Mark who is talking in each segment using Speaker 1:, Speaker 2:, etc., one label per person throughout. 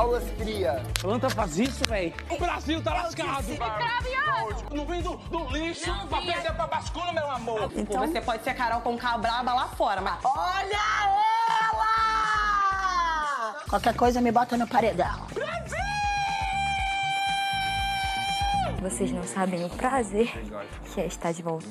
Speaker 1: Aulas cria.
Speaker 2: Planta faz isso, velho.
Speaker 3: O Brasil tá lascado. Não vem do, do lixo pra perder pra bascula, meu amor.
Speaker 4: Então você pode ser Carol com braba lá fora, mas
Speaker 1: Olha ela!
Speaker 5: Qualquer coisa me bota no paredão.
Speaker 6: Vocês não sabem o prazer que é estar de volta.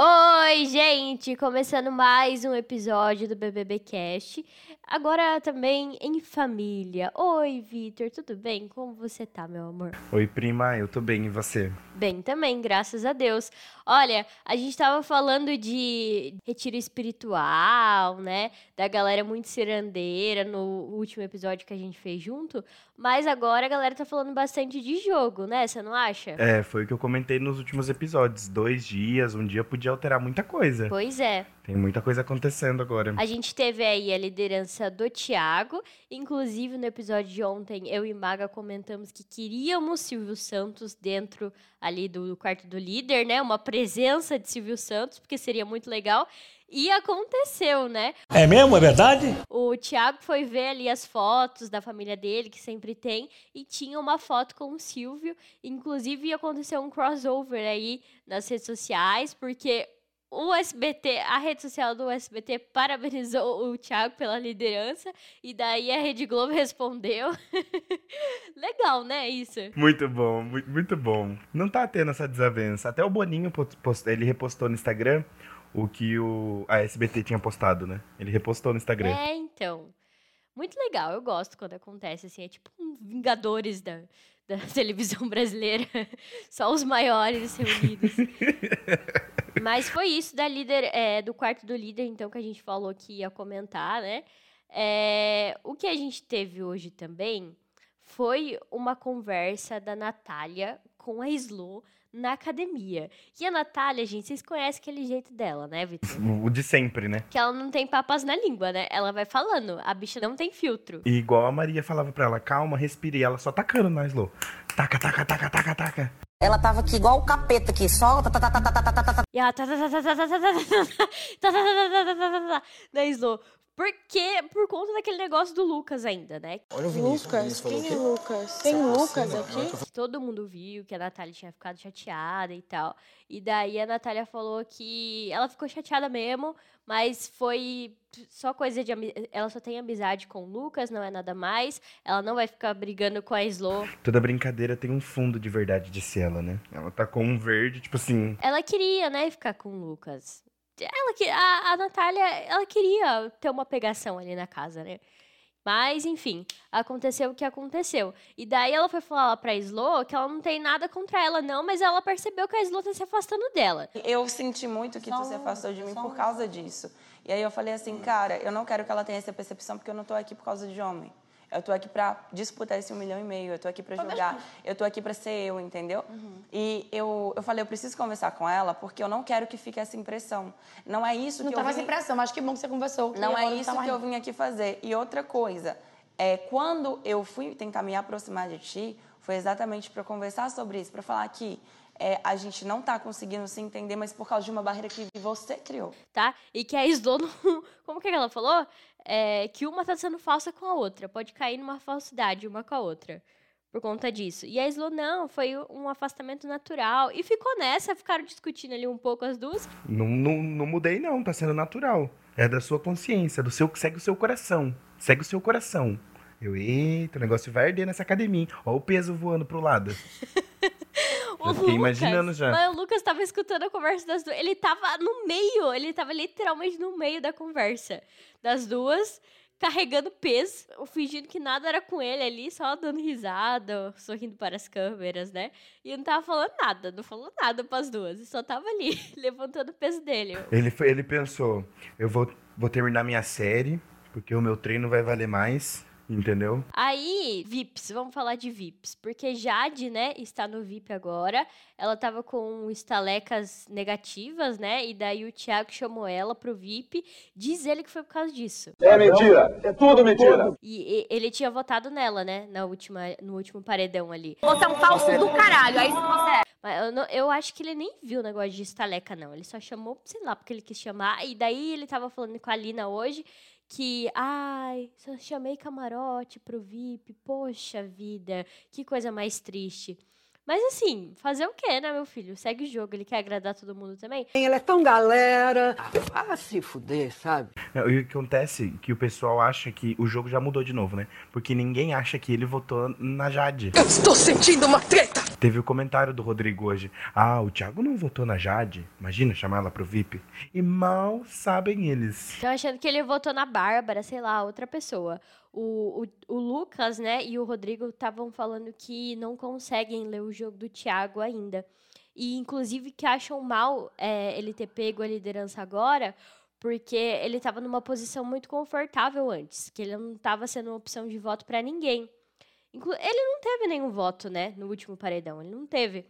Speaker 7: Oi, gente! Começando mais um episódio do BBB Cast. Agora também em família. Oi, Vitor, tudo bem? Como você tá, meu amor?
Speaker 8: Oi, prima, eu tô bem, e você?
Speaker 7: Bem também, graças a Deus. Olha, a gente tava falando de retiro espiritual, né? Da galera muito cirandeira no último episódio que a gente fez junto. Mas agora a galera tá falando bastante de jogo, né? Você não acha?
Speaker 8: É, foi o que eu comentei nos últimos episódios. Dois dias, um dia podia alterar muita coisa.
Speaker 7: Pois é.
Speaker 8: Tem muita coisa acontecendo agora.
Speaker 7: A gente teve aí a liderança do Thiago. Inclusive, no episódio de ontem, eu e Maga comentamos que queríamos Silvio Santos dentro ali do quarto do líder, né? Uma presença de Silvio Santos, porque seria muito legal. E aconteceu, né?
Speaker 2: É mesmo? É verdade?
Speaker 7: O Thiago foi ver ali as fotos da família dele, que sempre tem, e tinha uma foto com o Silvio. Inclusive, aconteceu um crossover aí nas redes sociais, porque o SBT, a rede social do SBT parabenizou o Thiago pela liderança e daí a Rede Globo respondeu. Legal, né, isso?
Speaker 8: Muito bom, muito, bom. Não tá tendo essa desavença. Até o Boninho, ele repostou no Instagram o que o, a SBT tinha postado, né? Ele repostou no Instagram.
Speaker 7: É, então. Muito legal, eu gosto quando acontece assim, é tipo um Vingadores da, da televisão brasileira. Só os maiores reunidos. Mas foi isso da líder, é, do quarto do líder, então, que a gente falou que ia comentar, né? É, o que a gente teve hoje também foi uma conversa da Natália com a Slo na academia. E a Natália, gente, vocês conhecem aquele jeito dela, né, Vitor?
Speaker 8: O de sempre, né?
Speaker 7: Que ela não tem papas na língua, né? Ela vai falando, a bicha não tem filtro.
Speaker 8: E igual a Maria falava pra ela, calma, respire. E ela só tacando na slow. Taca, taca, taca, taca, taca.
Speaker 4: Ela tava aqui igual o capeta aqui, só.
Speaker 7: E ela. Na slow. Porque, por conta daquele negócio do Lucas ainda, né?
Speaker 1: Olha o Vinícius. o Vinícius falou
Speaker 9: Quem
Speaker 1: o
Speaker 9: é? Lucas? Tem Lucas aqui?
Speaker 7: Que todo mundo viu que a Natália tinha ficado chateada e tal. E daí a Natália falou que ela ficou chateada mesmo, mas foi só coisa de. Ela só tem amizade com o Lucas, não é nada mais. Ela não vai ficar brigando com a Slow.
Speaker 8: Toda brincadeira tem um fundo de verdade, disse ela, né? Ela tá com um verde, tipo assim.
Speaker 7: Ela queria, né, ficar com o Lucas. Ela que a, a Natália, ela queria ter uma pegação ali na casa, né? Mas, enfim, aconteceu o que aconteceu. E daí ela foi falar pra Slow que ela não tem nada contra ela, não, mas ela percebeu que a Slow tá se afastando dela.
Speaker 9: Eu senti muito que tu se afastou de mim por causa disso. E aí eu falei assim, cara, eu não quero que ela tenha essa percepção porque eu não tô aqui por causa de homem. Eu tô aqui pra disputar esse um milhão e meio, eu tô aqui pra jogar, eu tô aqui pra ser eu, entendeu? E eu, eu falei, eu preciso conversar com ela porque eu não quero que fique essa impressão. Não é isso
Speaker 10: Não
Speaker 9: que
Speaker 10: tá
Speaker 9: eu
Speaker 10: mais
Speaker 9: vim...
Speaker 10: impressão, mas que bom que você conversou.
Speaker 9: Não é isso
Speaker 10: tá
Speaker 9: que eu
Speaker 10: não.
Speaker 9: vim aqui fazer. E outra coisa, é quando eu fui tentar me aproximar de ti, foi exatamente para conversar sobre isso, para falar que é, a gente não tá conseguindo se entender, mas por causa de uma barreira que você criou.
Speaker 7: tá? E que a Slow não. Como que ela falou? É, que uma tá sendo falsa com a outra. Pode cair numa falsidade uma com a outra. Por conta disso. E a Slow, não, foi um afastamento natural. E ficou nessa, ficaram discutindo ali um pouco as duas.
Speaker 8: Não, não, não mudei, não. Tá sendo natural. É da sua consciência, do seu segue o seu coração. Segue o seu coração. Eu, eita, o negócio vai arder nessa academia. hein? Ó o peso voando pro lado.
Speaker 7: O
Speaker 8: fiquei imaginando já.
Speaker 7: Mas o Lucas tava escutando a conversa das duas. Ele tava no meio, ele tava literalmente no meio da conversa das duas, carregando peso, fingindo que nada era com ele ali, só dando risada, sorrindo para as câmeras, né? E não tava falando nada, não falou nada pras duas. Só tava ali, levantando o peso dele.
Speaker 8: Ele, ele pensou, eu vou, vou terminar minha série, porque o meu treino vai valer mais, entendeu?
Speaker 7: Aí, VIPs, vamos falar de VIPs. Porque Jade, né, está no VIP agora. Ela tava com estalecas negativas, né? E daí o Thiago chamou ela pro VIP. Diz ele que foi por causa disso.
Speaker 1: É mentira. É tudo mentira.
Speaker 7: E, e- ele tinha votado nela, né? Na última, no último paredão ali.
Speaker 6: Você é um falso do caralho, é isso que você é.
Speaker 7: Mas eu, não- eu acho que ele nem viu o negócio de estaleca, não. Ele só chamou, sei lá, porque ele quis chamar. E daí ele tava falando com a Lina hoje que, ai, só chamei camarote pro VIP, poxa vida, que coisa mais triste. Mas assim, fazer o quê, né, meu filho? Segue o jogo, ele quer agradar todo mundo também.
Speaker 5: Ela é tão galera. Ah, se fuder, sabe?
Speaker 8: E o que acontece é que o pessoal acha que o jogo já mudou de novo, né? Porque ninguém acha que ele votou na Jade.
Speaker 5: Eu estou sentindo uma treta.
Speaker 8: Teve o comentário do Rodrigo hoje. Ah, o Thiago não votou na Jade. Imagina chamar ela pro VIP. E mal sabem eles.
Speaker 7: Estão achando que ele votou na Bárbara, sei lá, outra pessoa. O, o, o Lucas, né, e o Rodrigo estavam falando que não conseguem ler o jogo do Thiago ainda. E, inclusive, que acham mal é, ele ter pego a liderança agora, porque ele estava numa posição muito confortável antes, que ele não estava sendo opção de voto para ninguém. Ele não teve nenhum voto, né, no último paredão, ele não teve.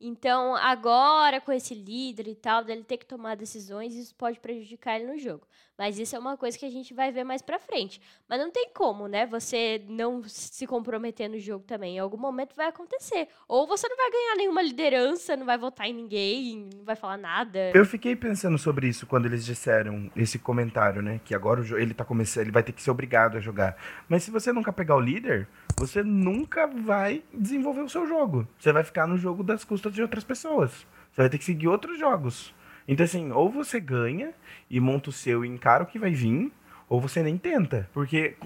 Speaker 7: Então, agora, com esse líder e tal, dele ter que tomar decisões, isso pode prejudicar ele no jogo. Mas isso é uma coisa que a gente vai ver mais pra frente. Mas não tem como, né? Você não se comprometer no jogo também. Em algum momento vai acontecer. Ou você não vai ganhar nenhuma liderança, não vai votar em ninguém, não vai falar nada.
Speaker 8: Eu fiquei pensando sobre isso quando eles disseram esse comentário, né? Que agora ele tá começando, ele vai ter que ser obrigado a jogar. Mas se você nunca pegar o líder, você nunca vai desenvolver o seu jogo. Você vai ficar no jogo das custas de outras pessoas. Você vai ter que seguir outros jogos. Então, assim, ou você ganha e monta o seu e encara o que vai vir, ou você nem tenta. Porque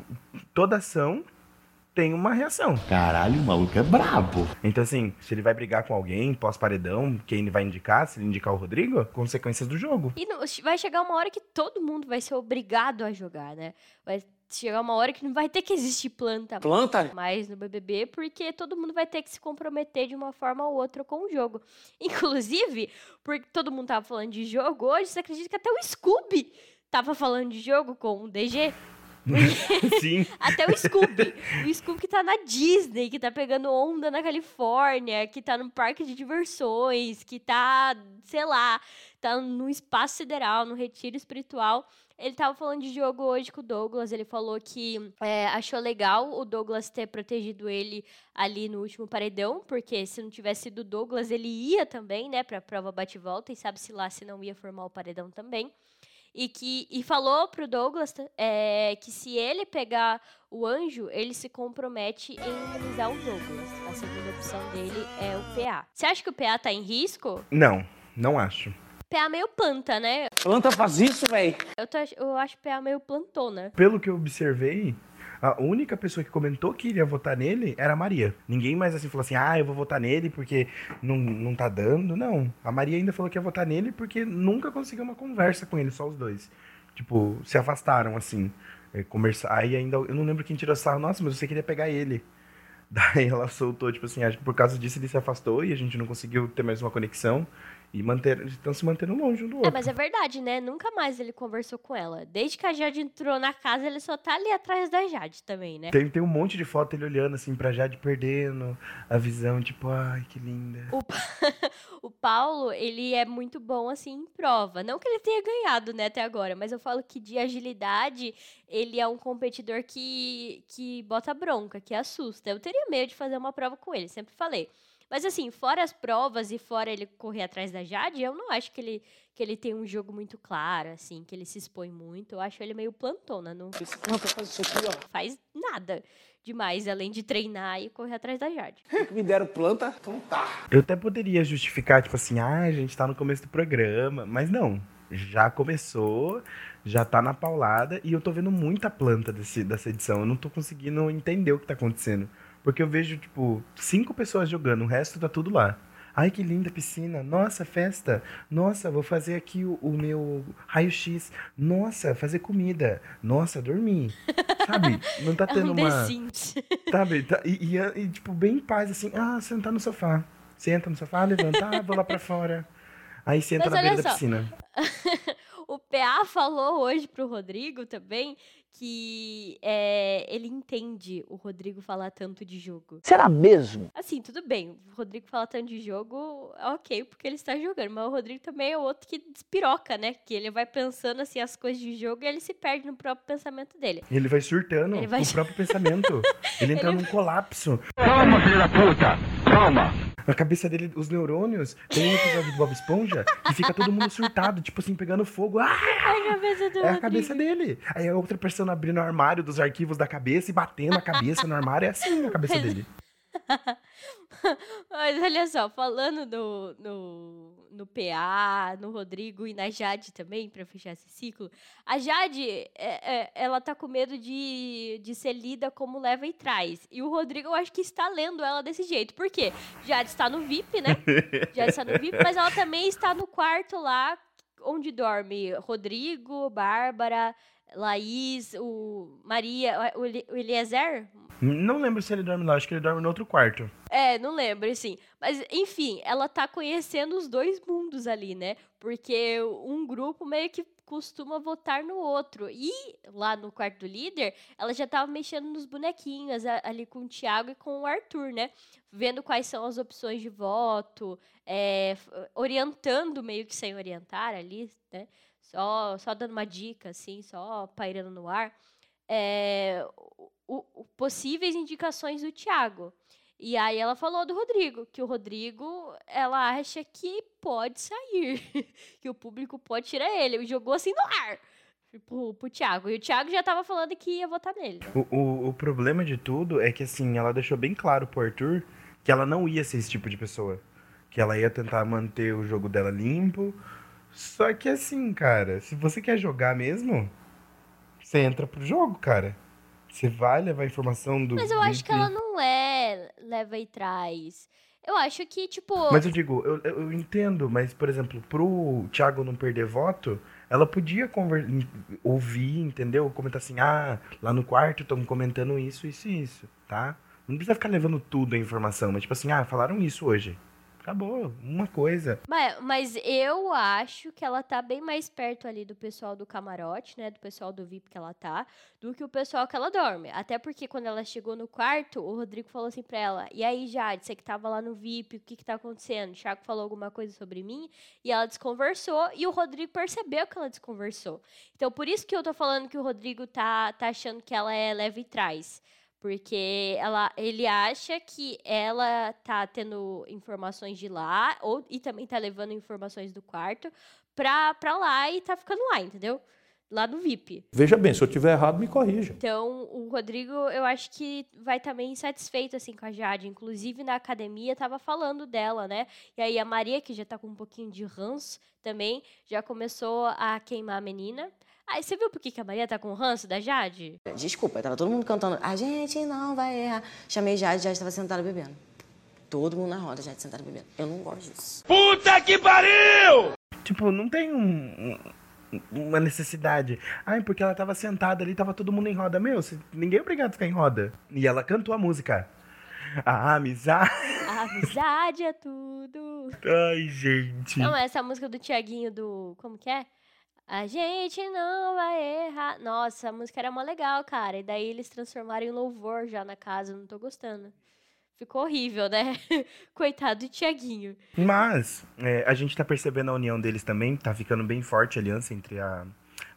Speaker 8: toda ação tem uma reação.
Speaker 2: Caralho, o maluco é brabo.
Speaker 8: Então, assim, se ele vai brigar com alguém pós-paredão, quem ele vai indicar, se ele indicar o Rodrigo, consequências do jogo.
Speaker 7: E não- vai chegar uma hora que todo mundo vai ser obrigado a jogar, né? Vai chegar uma hora que não vai ter que existir planta
Speaker 3: Planta?
Speaker 7: mais no BBB, porque todo mundo vai ter que se comprometer de uma forma ou outra com o jogo. Inclusive, porque todo mundo tava falando de jogo hoje, você acredita que até o Scooby tava falando de jogo com o DG?
Speaker 8: Sim.
Speaker 7: Até o Scooby. o Scooby que tá na Disney, que tá pegando onda na Califórnia, que tá no parque de diversões, que tá, sei lá, tá no espaço sideral, no retiro espiritual. Ele tava falando de jogo hoje com o Douglas. Ele falou que é, achou legal o Douglas ter protegido ele ali no último paredão, porque se não tivesse sido o Douglas, ele ia também, né, pra prova bate-volta, e sabe-se lá se não ia formar o paredão também e que e falou pro Douglas é, que se ele pegar o anjo, ele se compromete em imunizar o Douglas. A segunda opção dele é o PA. Você acha que o PA tá em risco?
Speaker 8: Não, não acho.
Speaker 7: PA meio planta, né?
Speaker 3: Planta faz isso, velho.
Speaker 7: Eu, tô, eu acho PA meio plantona.
Speaker 8: Pelo que eu observei, a única pessoa que comentou que iria votar nele era a Maria. Ninguém mais assim falou assim, ah, eu vou votar nele porque não, não tá dando. Não. A Maria ainda falou que ia votar nele porque nunca conseguiu uma conversa com ele, só os dois. Tipo, se afastaram, assim. é, conversar. Aí ainda, eu não lembro quem tirou sarro. Nossa, mas você queria pegar ele. Daí ela soltou, tipo assim, acho que por causa disso ele se afastou e a gente não conseguiu ter mais uma conexão. E manter, estão se mantendo longe um do outro.
Speaker 7: É, mas é verdade, né? Nunca mais ele conversou com ela. Desde que a Jade entrou na casa, ele só tá ali atrás da Jade também, né?
Speaker 8: Tem, tem um monte de foto ele olhando assim pra Jade perdendo a visão, tipo, ai, que linda.
Speaker 7: O, Pa- o Paulo, ele é muito bom, assim, em prova. Não que ele tenha ganhado, né, até agora, mas eu falo que de agilidade, ele é um competidor que, que bota bronca, que assusta. Eu teria medo de fazer uma prova com ele, sempre falei. Mas assim, fora as provas e fora ele correr atrás da Jade, eu não acho que ele, que ele tem um jogo muito claro, assim, que ele se expõe muito. Eu acho ele meio plantona, não
Speaker 3: planta faz isso aqui, ó.
Speaker 7: faz nada demais, além de treinar e correr atrás da Jade.
Speaker 3: Que me deram planta? Então tá.
Speaker 8: Eu até poderia justificar, tipo assim, ah, a gente tá no começo do programa, mas não. Já começou, já tá na paulada e eu tô vendo muita planta desse, dessa edição. Eu não tô conseguindo entender o que tá acontecendo. Porque eu vejo, tipo, cinco pessoas jogando, o resto tá tudo lá. Ai, que linda piscina. Nossa, festa. Nossa, vou fazer aqui o, o meu raio-x. Nossa, fazer comida. Nossa, dormir. Sabe? Não tá
Speaker 7: É
Speaker 8: tendo
Speaker 7: um The
Speaker 8: uma. Sabe? Tá- e, e- e, tipo, bem em paz, assim. Ah, sentar no sofá. Senta no sofá, levanta, ah, vou lá pra fora. Aí senta
Speaker 7: Mas
Speaker 8: na beira
Speaker 7: olha
Speaker 8: da
Speaker 7: só.
Speaker 8: piscina.
Speaker 7: o PA falou hoje pro Rodrigo também que é, ele entende o Rodrigo falar tanto de jogo.
Speaker 5: Será mesmo?
Speaker 7: Assim, tudo bem, o Rodrigo falar tanto de jogo, é ok, porque ele está jogando, mas o Rodrigo também é outro que despiroca, né? Que ele vai pensando assim as coisas de jogo e ele se perde no próprio pensamento dele.
Speaker 8: Ele vai surtando
Speaker 7: Ele vai
Speaker 8: o próprio pensamento. Ele entra
Speaker 7: Ele-
Speaker 8: num colapso.
Speaker 2: Calma, filho da puta. Calma.
Speaker 8: Na cabeça dele, os neurônios, tem um episódio do Bob Esponja que fica todo mundo surtado, tipo assim, pegando fogo. Ah!
Speaker 7: A cabeça do
Speaker 8: É a cabeça dele. Aí a outra pessoa abrindo o armário dos arquivos da cabeça e batendo a cabeça no armário. É assim a cabeça dele.
Speaker 7: Mas olha só, falando no, no, no PA, no Rodrigo e na Jade também, pra fechar esse ciclo, a Jade, é, é, ela tá com medo de, de ser lida como leva e traz. E o Rodrigo, eu acho que está lendo ela desse jeito. Por quê? Jade está no VIP, né? Jade está no VIP, mas ela também está no quarto lá, onde dorme Rodrigo, Bárbara, Laís, o Maria, o Eli- o Eliezer,
Speaker 8: Não lembro se ele dorme lá, acho que ele dorme no outro quarto.
Speaker 7: É, não lembro, assim. Mas, enfim, ela tá conhecendo os dois mundos ali, né? Porque um grupo meio que costuma votar no outro. E lá no quarto do líder, ela já tava mexendo nos bonequinhos ali com o Thiago e com o Arthur, né? Vendo quais são as opções de voto, é, orientando meio que sem orientar ali, né? Só, só dando uma dica, assim, só pairando no ar. É, o- o- possíveis indicações do Thiago. E aí ela falou do Rodrigo, que o Rodrigo, ela acha que pode sair, que o público pode tirar ele. Jogou assim no ar pro, pro Thiago. E o Thiago já tava falando que ia votar nele.
Speaker 8: O, o, o problema de tudo é que, assim, ela deixou bem claro pro Arthur que ela não ia ser esse tipo de pessoa. Que ela ia tentar manter o jogo dela limpo. Só que, assim, cara, se você quer jogar mesmo, você entra pro jogo, cara. Você vai levar informação do.
Speaker 7: Mas eu acho que
Speaker 8: que-
Speaker 7: ela não é leva e traz. Eu acho que, tipo.
Speaker 8: Mas eu digo, eu, eu entendo, mas, por exemplo, pro Thiago não perder voto, ela podia conver... ouvir, entendeu? Comentar assim, ah, lá no quarto estão comentando isso, isso e isso, tá? Não precisa ficar levando tudo a informação, mas tipo assim, ah, falaram isso hoje. Acabou, uma coisa.
Speaker 7: Mas, mas eu acho que ela tá bem mais perto ali do pessoal do camarote, né? Do pessoal do VIP que ela tá, do que o pessoal que ela dorme. Até porque quando ela chegou no quarto, o Rodrigo falou assim pra ela: E aí, Jade, você que tava lá no VIP, o que que tá acontecendo? O Thiago falou alguma coisa sobre mim e ela desconversou e o Rodrigo percebeu que ela desconversou. Então, por isso que eu tô falando que o Rodrigo tá, tá achando que ela é leve e traz. Porque ela, ele acha que ela tá tendo informações de lá, ou, e também tá levando informações do quarto pra, pra lá e tá ficando lá, entendeu? Lá no VIP.
Speaker 10: Veja bem, se eu tiver errado, me corrija.
Speaker 7: Então, o Rodrigo, eu acho que vai também insatisfeito, assim, com a Jade. Inclusive, na academia, tava falando dela, né? E aí, a Maria, que já tá com um pouquinho de ranço também, já começou a queimar a menina. Aí, você viu por que a Maria tá com ranço da Jade?
Speaker 11: Desculpa, tava todo mundo cantando. A gente não vai errar. Chamei Jade, Jade estava sentada bebendo. Todo mundo na roda, Jade sentada bebendo. Eu não gosto disso.
Speaker 1: Puta que pariu!
Speaker 8: Tipo, não tem um, um- uma necessidade. Ai, porque ela tava sentada ali, tava todo mundo em roda. Meu, ninguém é obrigado a ficar em roda. E ela cantou a música. A amizade.
Speaker 7: A amizade é tudo.
Speaker 8: Ai, gente.
Speaker 7: Não, essa música do Tiaguinho do. Como que é? A gente não vai errar. Nossa, a música era mó legal, cara. E daí eles transformaram em louvor já na casa. Não tô gostando. Ficou horrível, né? Coitado do Tiaguinho.
Speaker 8: Mas é, a gente tá percebendo a união deles também, tá ficando bem forte a aliança entre a,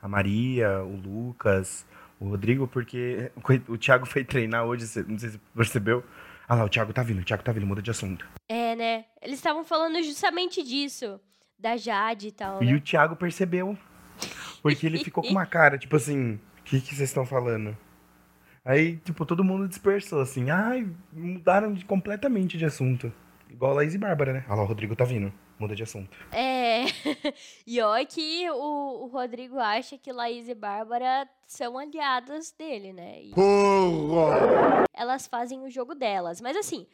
Speaker 8: a Maria, o Lucas, o Rodrigo, porque o Thiago foi treinar hoje, não sei se você percebeu. Ah lá, o Thiago tá vindo, o Thiago tá vindo, muda de assunto.
Speaker 7: É, né? Eles estavam falando justamente disso. Da Jade e tal.
Speaker 8: E
Speaker 7: Né?
Speaker 8: o Thiago percebeu. Porque ele ficou com uma cara, tipo assim, o que, que vocês estão falando? Aí, tipo, todo mundo dispersou, assim, ai, mudaram de- completamente de assunto. Igual a Laís e Bárbara, né? Ah lá, o Rodrigo tá vindo, muda de assunto.
Speaker 7: É. e olha que o, o Rodrigo acha que Laís e Bárbara são aliadas dele, né? E elas fazem o jogo delas. Mas assim,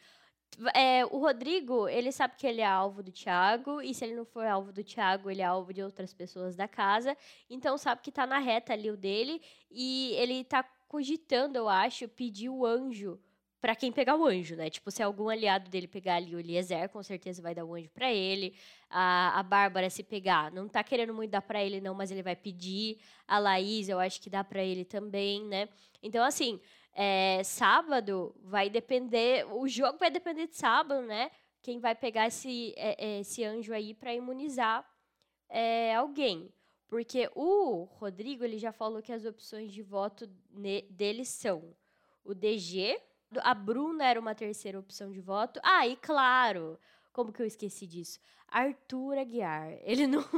Speaker 7: é, o Rodrigo, ele sabe que ele é alvo do Thiago, e se ele não for alvo do Thiago, ele é alvo de outras pessoas da casa. Então sabe que tá na reta ali o dele, e ele tá cogitando, eu acho, pedir o anjo pra quem pegar o anjo, né? Tipo, se algum aliado dele pegar ali o Eliezer, com certeza vai dar o anjo pra ele. A, a Bárbara, se pegar, não tá querendo muito dar pra ele, não, mas ele vai pedir. A Laís, eu acho que dá pra ele também, né? Então, assim, é, sábado vai depender. O jogo vai depender de sábado, né? Quem vai pegar esse, é, é, esse anjo aí pra imunizar é, alguém. Porque o Rodrigo, ele já falou que as opções de voto dele são o DG, A Bruna era uma terceira opção de voto. Ah, e claro, como que eu esqueci disso? Arthur Aguiar. Ele não.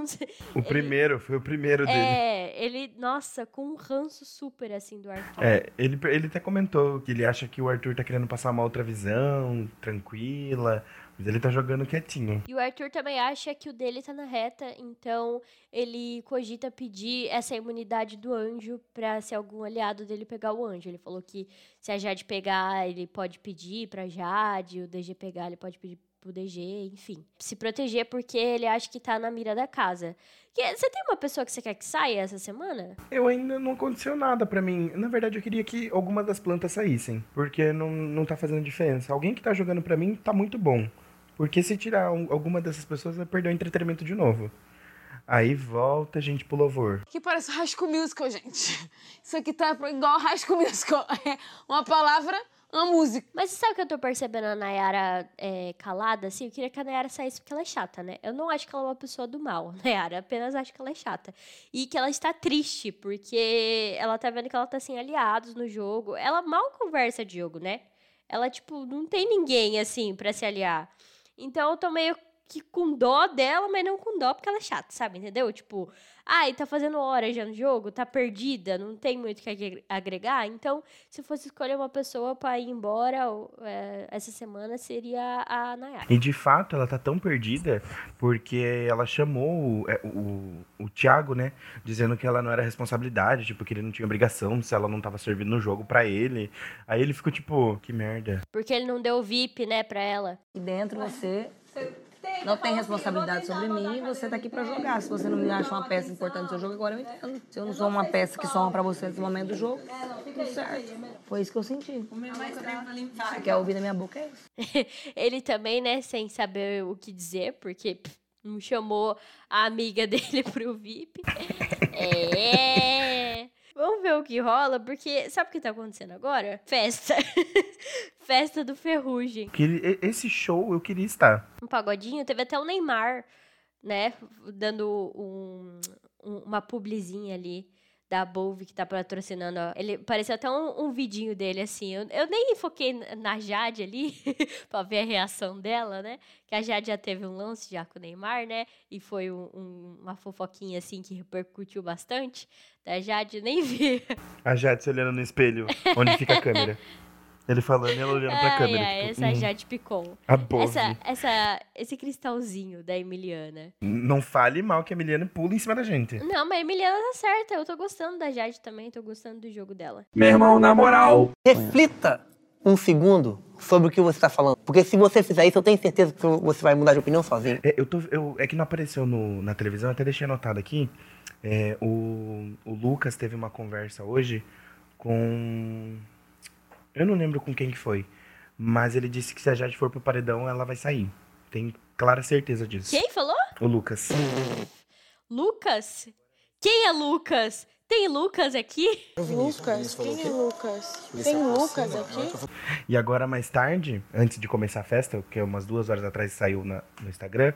Speaker 8: O ele, primeiro, foi o primeiro dele.
Speaker 7: É, ele, nossa, com um ranço super assim do Arthur.
Speaker 8: É, ele, ele até comentou que ele acha que o Arthur tá querendo passar uma outra visão, tranquila. Mas ele tá jogando quietinho.
Speaker 7: E o Arthur também acha que o dele tá na reta, então ele cogita pedir essa imunidade do anjo pra se algum aliado dele pegar o anjo. Ele falou que se a Jade pegar, ele pode pedir pra Jade, o DG pegar, ele pode pedir pro DG, enfim. Se proteger porque ele acha que tá na mira da casa. Que, você tem uma pessoa que você quer que saia essa semana?
Speaker 8: Eu ainda não aconteceu nada para mim. Na verdade, eu queria que alguma das plantas saíssem, porque não, não tá fazendo diferença. Alguém que tá jogando para mim tá muito bom. Porque se tirar um, alguma dessas pessoas, vai perder o entretenimento de novo. Aí volta a gente pro louvor.
Speaker 12: Que parece School Musical, gente. Isso aqui tá igual School Musical. É uma palavra, uma música.
Speaker 7: Mas sabe o que eu tô percebendo a Nayara é, calada, assim? Eu queria que a Nayara saísse porque ela é chata, né? Eu não acho que ela é uma pessoa do mal, Nayara. Apenas acho que ela é chata. E que ela está triste, porque ela tá vendo que ela tá sem aliados no jogo. Ela mal conversa de jogo, né? Ela, tipo, não tem ninguém, assim, para se aliar. Então eu tô meio que com dó dela, mas não com dó porque ela é chata, sabe? Entendeu? Tipo, ai, tá fazendo hora já no jogo, tá perdida, não tem muito o que agregar. Então, se fosse escolher uma pessoa para ir embora é, essa semana, seria a Nayara.
Speaker 8: E de fato, ela tá tão perdida porque ela chamou o, é, o, o Thiago, né? Dizendo que ela não era responsabilidade, tipo, que ele não tinha obrigação se ela não tava servindo no jogo para ele. Aí ele ficou tipo, que merda.
Speaker 7: Porque ele não deu VIP, né, pra ela.
Speaker 11: E dentro você não tem responsabilidade sobre mim, você tá aqui para jogar. Se você não me acha uma peça importante do seu jogo, agora eu entendo. Se eu não sou uma peça que soma para você nesse momento do jogo, tudo certo. Foi isso que eu senti. Você quer ouvir na minha boca, é isso.
Speaker 7: Ele também, né, sem saber o que dizer, porque pff, não chamou a amiga dele pro VIP. É... Vamos ver o que rola, porque sabe o que tá acontecendo agora? Festa. Festa do Ferrugem.
Speaker 8: Que, esse show eu queria estar.
Speaker 7: Um pagodinho, teve até o Neymar, né? Dando um, um, uma publizinha ali da Bove que tá patrocinando. Ó. Ele pareceu até um, um vidinho dele, assim. Eu, eu nem foquei na Jade ali pra ver a reação dela, né? Que a Jade já teve um lance já com o Neymar, né? E foi um, um, uma fofoquinha, assim, que repercutiu bastante. Da Jade nem vi.
Speaker 8: A Jade se olhando no espelho, onde fica a câmera. Ele falando e ela olhando ai, pra câmera.
Speaker 7: Ai,
Speaker 8: tipo,
Speaker 7: essa hum, Jade Picon.
Speaker 8: A.
Speaker 7: Essa, essa, esse cristalzinho da Emiliana.
Speaker 8: Não fale mal que a Emiliana pula em cima da gente.
Speaker 7: Não, mas a Emiliana tá certa. Eu tô gostando da Jade também, tô gostando do jogo dela.
Speaker 1: Meu irmão, na moral.
Speaker 13: Reflita um segundo sobre o que você está falando. Porque se você fizer isso, eu tenho certeza que você vai mudar de opinião sozinho.
Speaker 8: É, eu tô, eu, é que não apareceu no, na televisão, até deixei anotado aqui. É, o, o Lucas teve uma conversa hoje com eu não lembro com quem que foi. Mas ele disse que se a Jade for pro paredão, ela vai sair. Tem clara certeza disso.
Speaker 7: Quem falou?
Speaker 8: O Lucas.
Speaker 7: Lucas? Quem é Lucas? Tem Lucas aqui?
Speaker 12: Lucas? Quem é Lucas? Tem Lucas aqui?
Speaker 8: E agora, mais tarde, antes de começar a festa, que é umas duas horas atrás saiu na, no Instagram,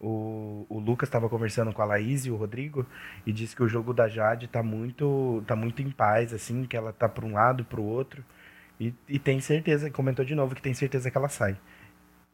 Speaker 8: o, o Lucas estava conversando com a Laís e o Rodrigo e disse que o jogo da Jade tá muito, tá muito em paz, assim, que ela tá para um lado e para o outro. E, e tem certeza, comentou de novo que tem certeza que ela sai.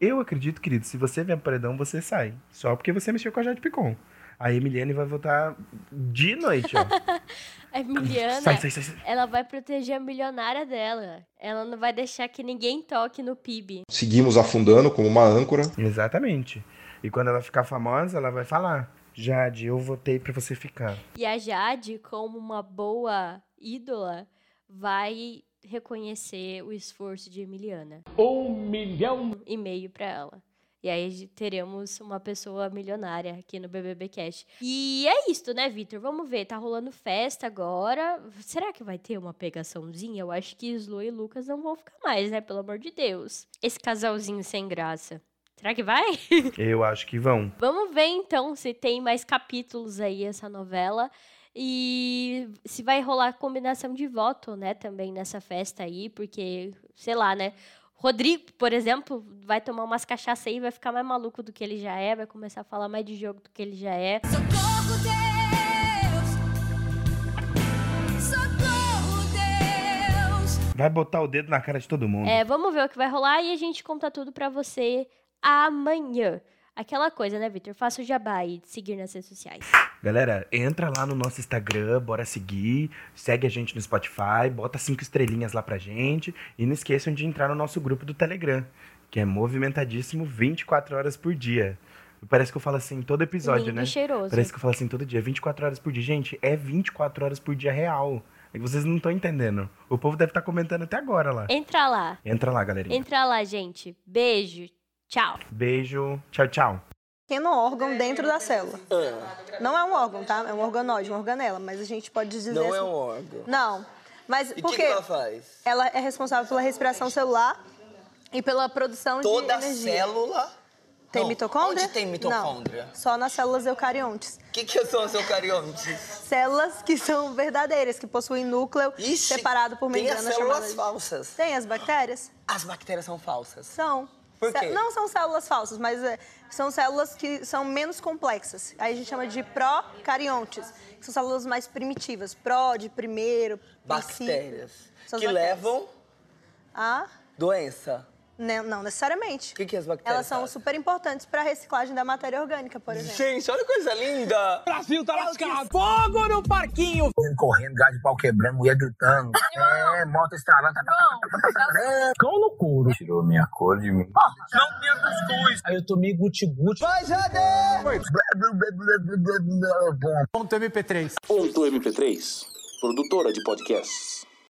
Speaker 8: Eu acredito, querido, se você vier pro paredão, você sai. Só porque você mexeu com a Jade Picon. A Emiliane vai voltar de noite, ó.
Speaker 7: a Emiliana, sai, sai, sai, ela vai proteger a milionária dela. Ela não vai deixar que ninguém toque no PIB.
Speaker 14: Seguimos afundando como uma âncora.
Speaker 8: Exatamente. E quando ela ficar famosa, ela vai falar: Jade, eu votei para você ficar.
Speaker 7: E a Jade, como uma boa ídola, vai reconhecer o esforço de Emiliana.
Speaker 1: Um milhão
Speaker 7: e meio para ela. E aí teremos uma pessoa milionária aqui no BBB Cash. E é isso, né, Vitor? Vamos ver, tá rolando festa agora. Será que vai ter uma pegaçãozinha? Eu acho que Slo e Lucas não vão ficar mais, né? Pelo amor de Deus. Esse casalzinho sem graça. Será que vai?
Speaker 8: Eu acho que vão.
Speaker 7: Vamos ver então se tem mais capítulos aí essa novela. E se vai rolar combinação de voto, né, também nessa festa aí, porque, sei lá, né? Rodrigo, por exemplo, vai tomar umas cachaças aí, vai ficar mais maluco do que ele já é, vai começar a falar mais de jogo do que ele já é. Socorro, Deus! Socorro, Deus!
Speaker 8: Vai botar o dedo na cara de todo mundo.
Speaker 7: É, vamos ver o que vai rolar e a gente conta tudo pra você amanhã. Aquela coisa, né, Victor? Faça o jabá e seguir nas redes sociais.
Speaker 8: Galera, entra lá no nosso Instagram, bora seguir, segue a gente no Spotify, bota cinco estrelinhas lá pra gente e não esqueçam de entrar no nosso grupo do Telegram, que é movimentadíssimo 24 horas por dia. Parece que eu falo assim todo episódio,
Speaker 7: Lindo
Speaker 8: né?
Speaker 7: e cheiroso.
Speaker 8: Parece que eu falo assim todo dia, 24 horas por dia. Gente, é 24 horas por dia real. É que vocês não estão entendendo. O povo deve estar comentando até agora lá.
Speaker 7: Entra lá.
Speaker 8: Entra lá, galerinha.
Speaker 7: Entra lá, gente. Beijo. Tchau.
Speaker 8: Beijo. Tchau, tchau.
Speaker 15: pequeno órgão dentro da célula. Não é um órgão, tá? É um organóide, uma organela, mas a gente pode dizer
Speaker 16: Não é
Speaker 15: assim-
Speaker 16: um órgão.
Speaker 15: Não. Mas
Speaker 16: E o
Speaker 15: porque
Speaker 16: que, ela faz?
Speaker 15: ela é responsável pela respiração celular e pela produção
Speaker 16: Toda
Speaker 15: de energia.
Speaker 16: célula.
Speaker 15: Tem
Speaker 16: Não,
Speaker 15: mitocôndria?
Speaker 16: Onde tem mitocôndria?
Speaker 15: Não, só nas células eucariontes.
Speaker 16: O que, que são os eucariontes?
Speaker 15: Células que são verdadeiras, que possuem núcleo separado por
Speaker 16: tem as
Speaker 15: membrana
Speaker 16: células
Speaker 15: de-
Speaker 16: falsas.
Speaker 15: Tem as bactérias?
Speaker 16: As bactérias são falsas.
Speaker 15: São.
Speaker 16: Por quê?
Speaker 15: Não são células falsas, mas é, são células que são menos complexas. Aí a gente chama de procariontes, que são células mais primitivas. Pró, de primeiro.
Speaker 16: Bactérias. Que
Speaker 15: bactérias.
Speaker 16: levam
Speaker 15: Ah,
Speaker 16: doença.
Speaker 15: Não necessariamente.
Speaker 16: O que, que as bactérias
Speaker 15: Elas são
Speaker 16: fazem?
Speaker 15: super importantes para a reciclagem da matéria orgânica, por exemplo.
Speaker 16: Gente, olha que coisa linda!
Speaker 3: Brasil tá lascado. Fogo no parquinho.
Speaker 17: correndo, gás de pau quebrando, mulher gritando. É, moto estralando. Cão couro. Tirou minha cor de mim.
Speaker 3: Não tinha cuscuz.
Speaker 17: Aí eu tomei guti-guti. Vai, Jade!
Speaker 18: Ponto MP3. Ponto MP3, produtora de podcasts.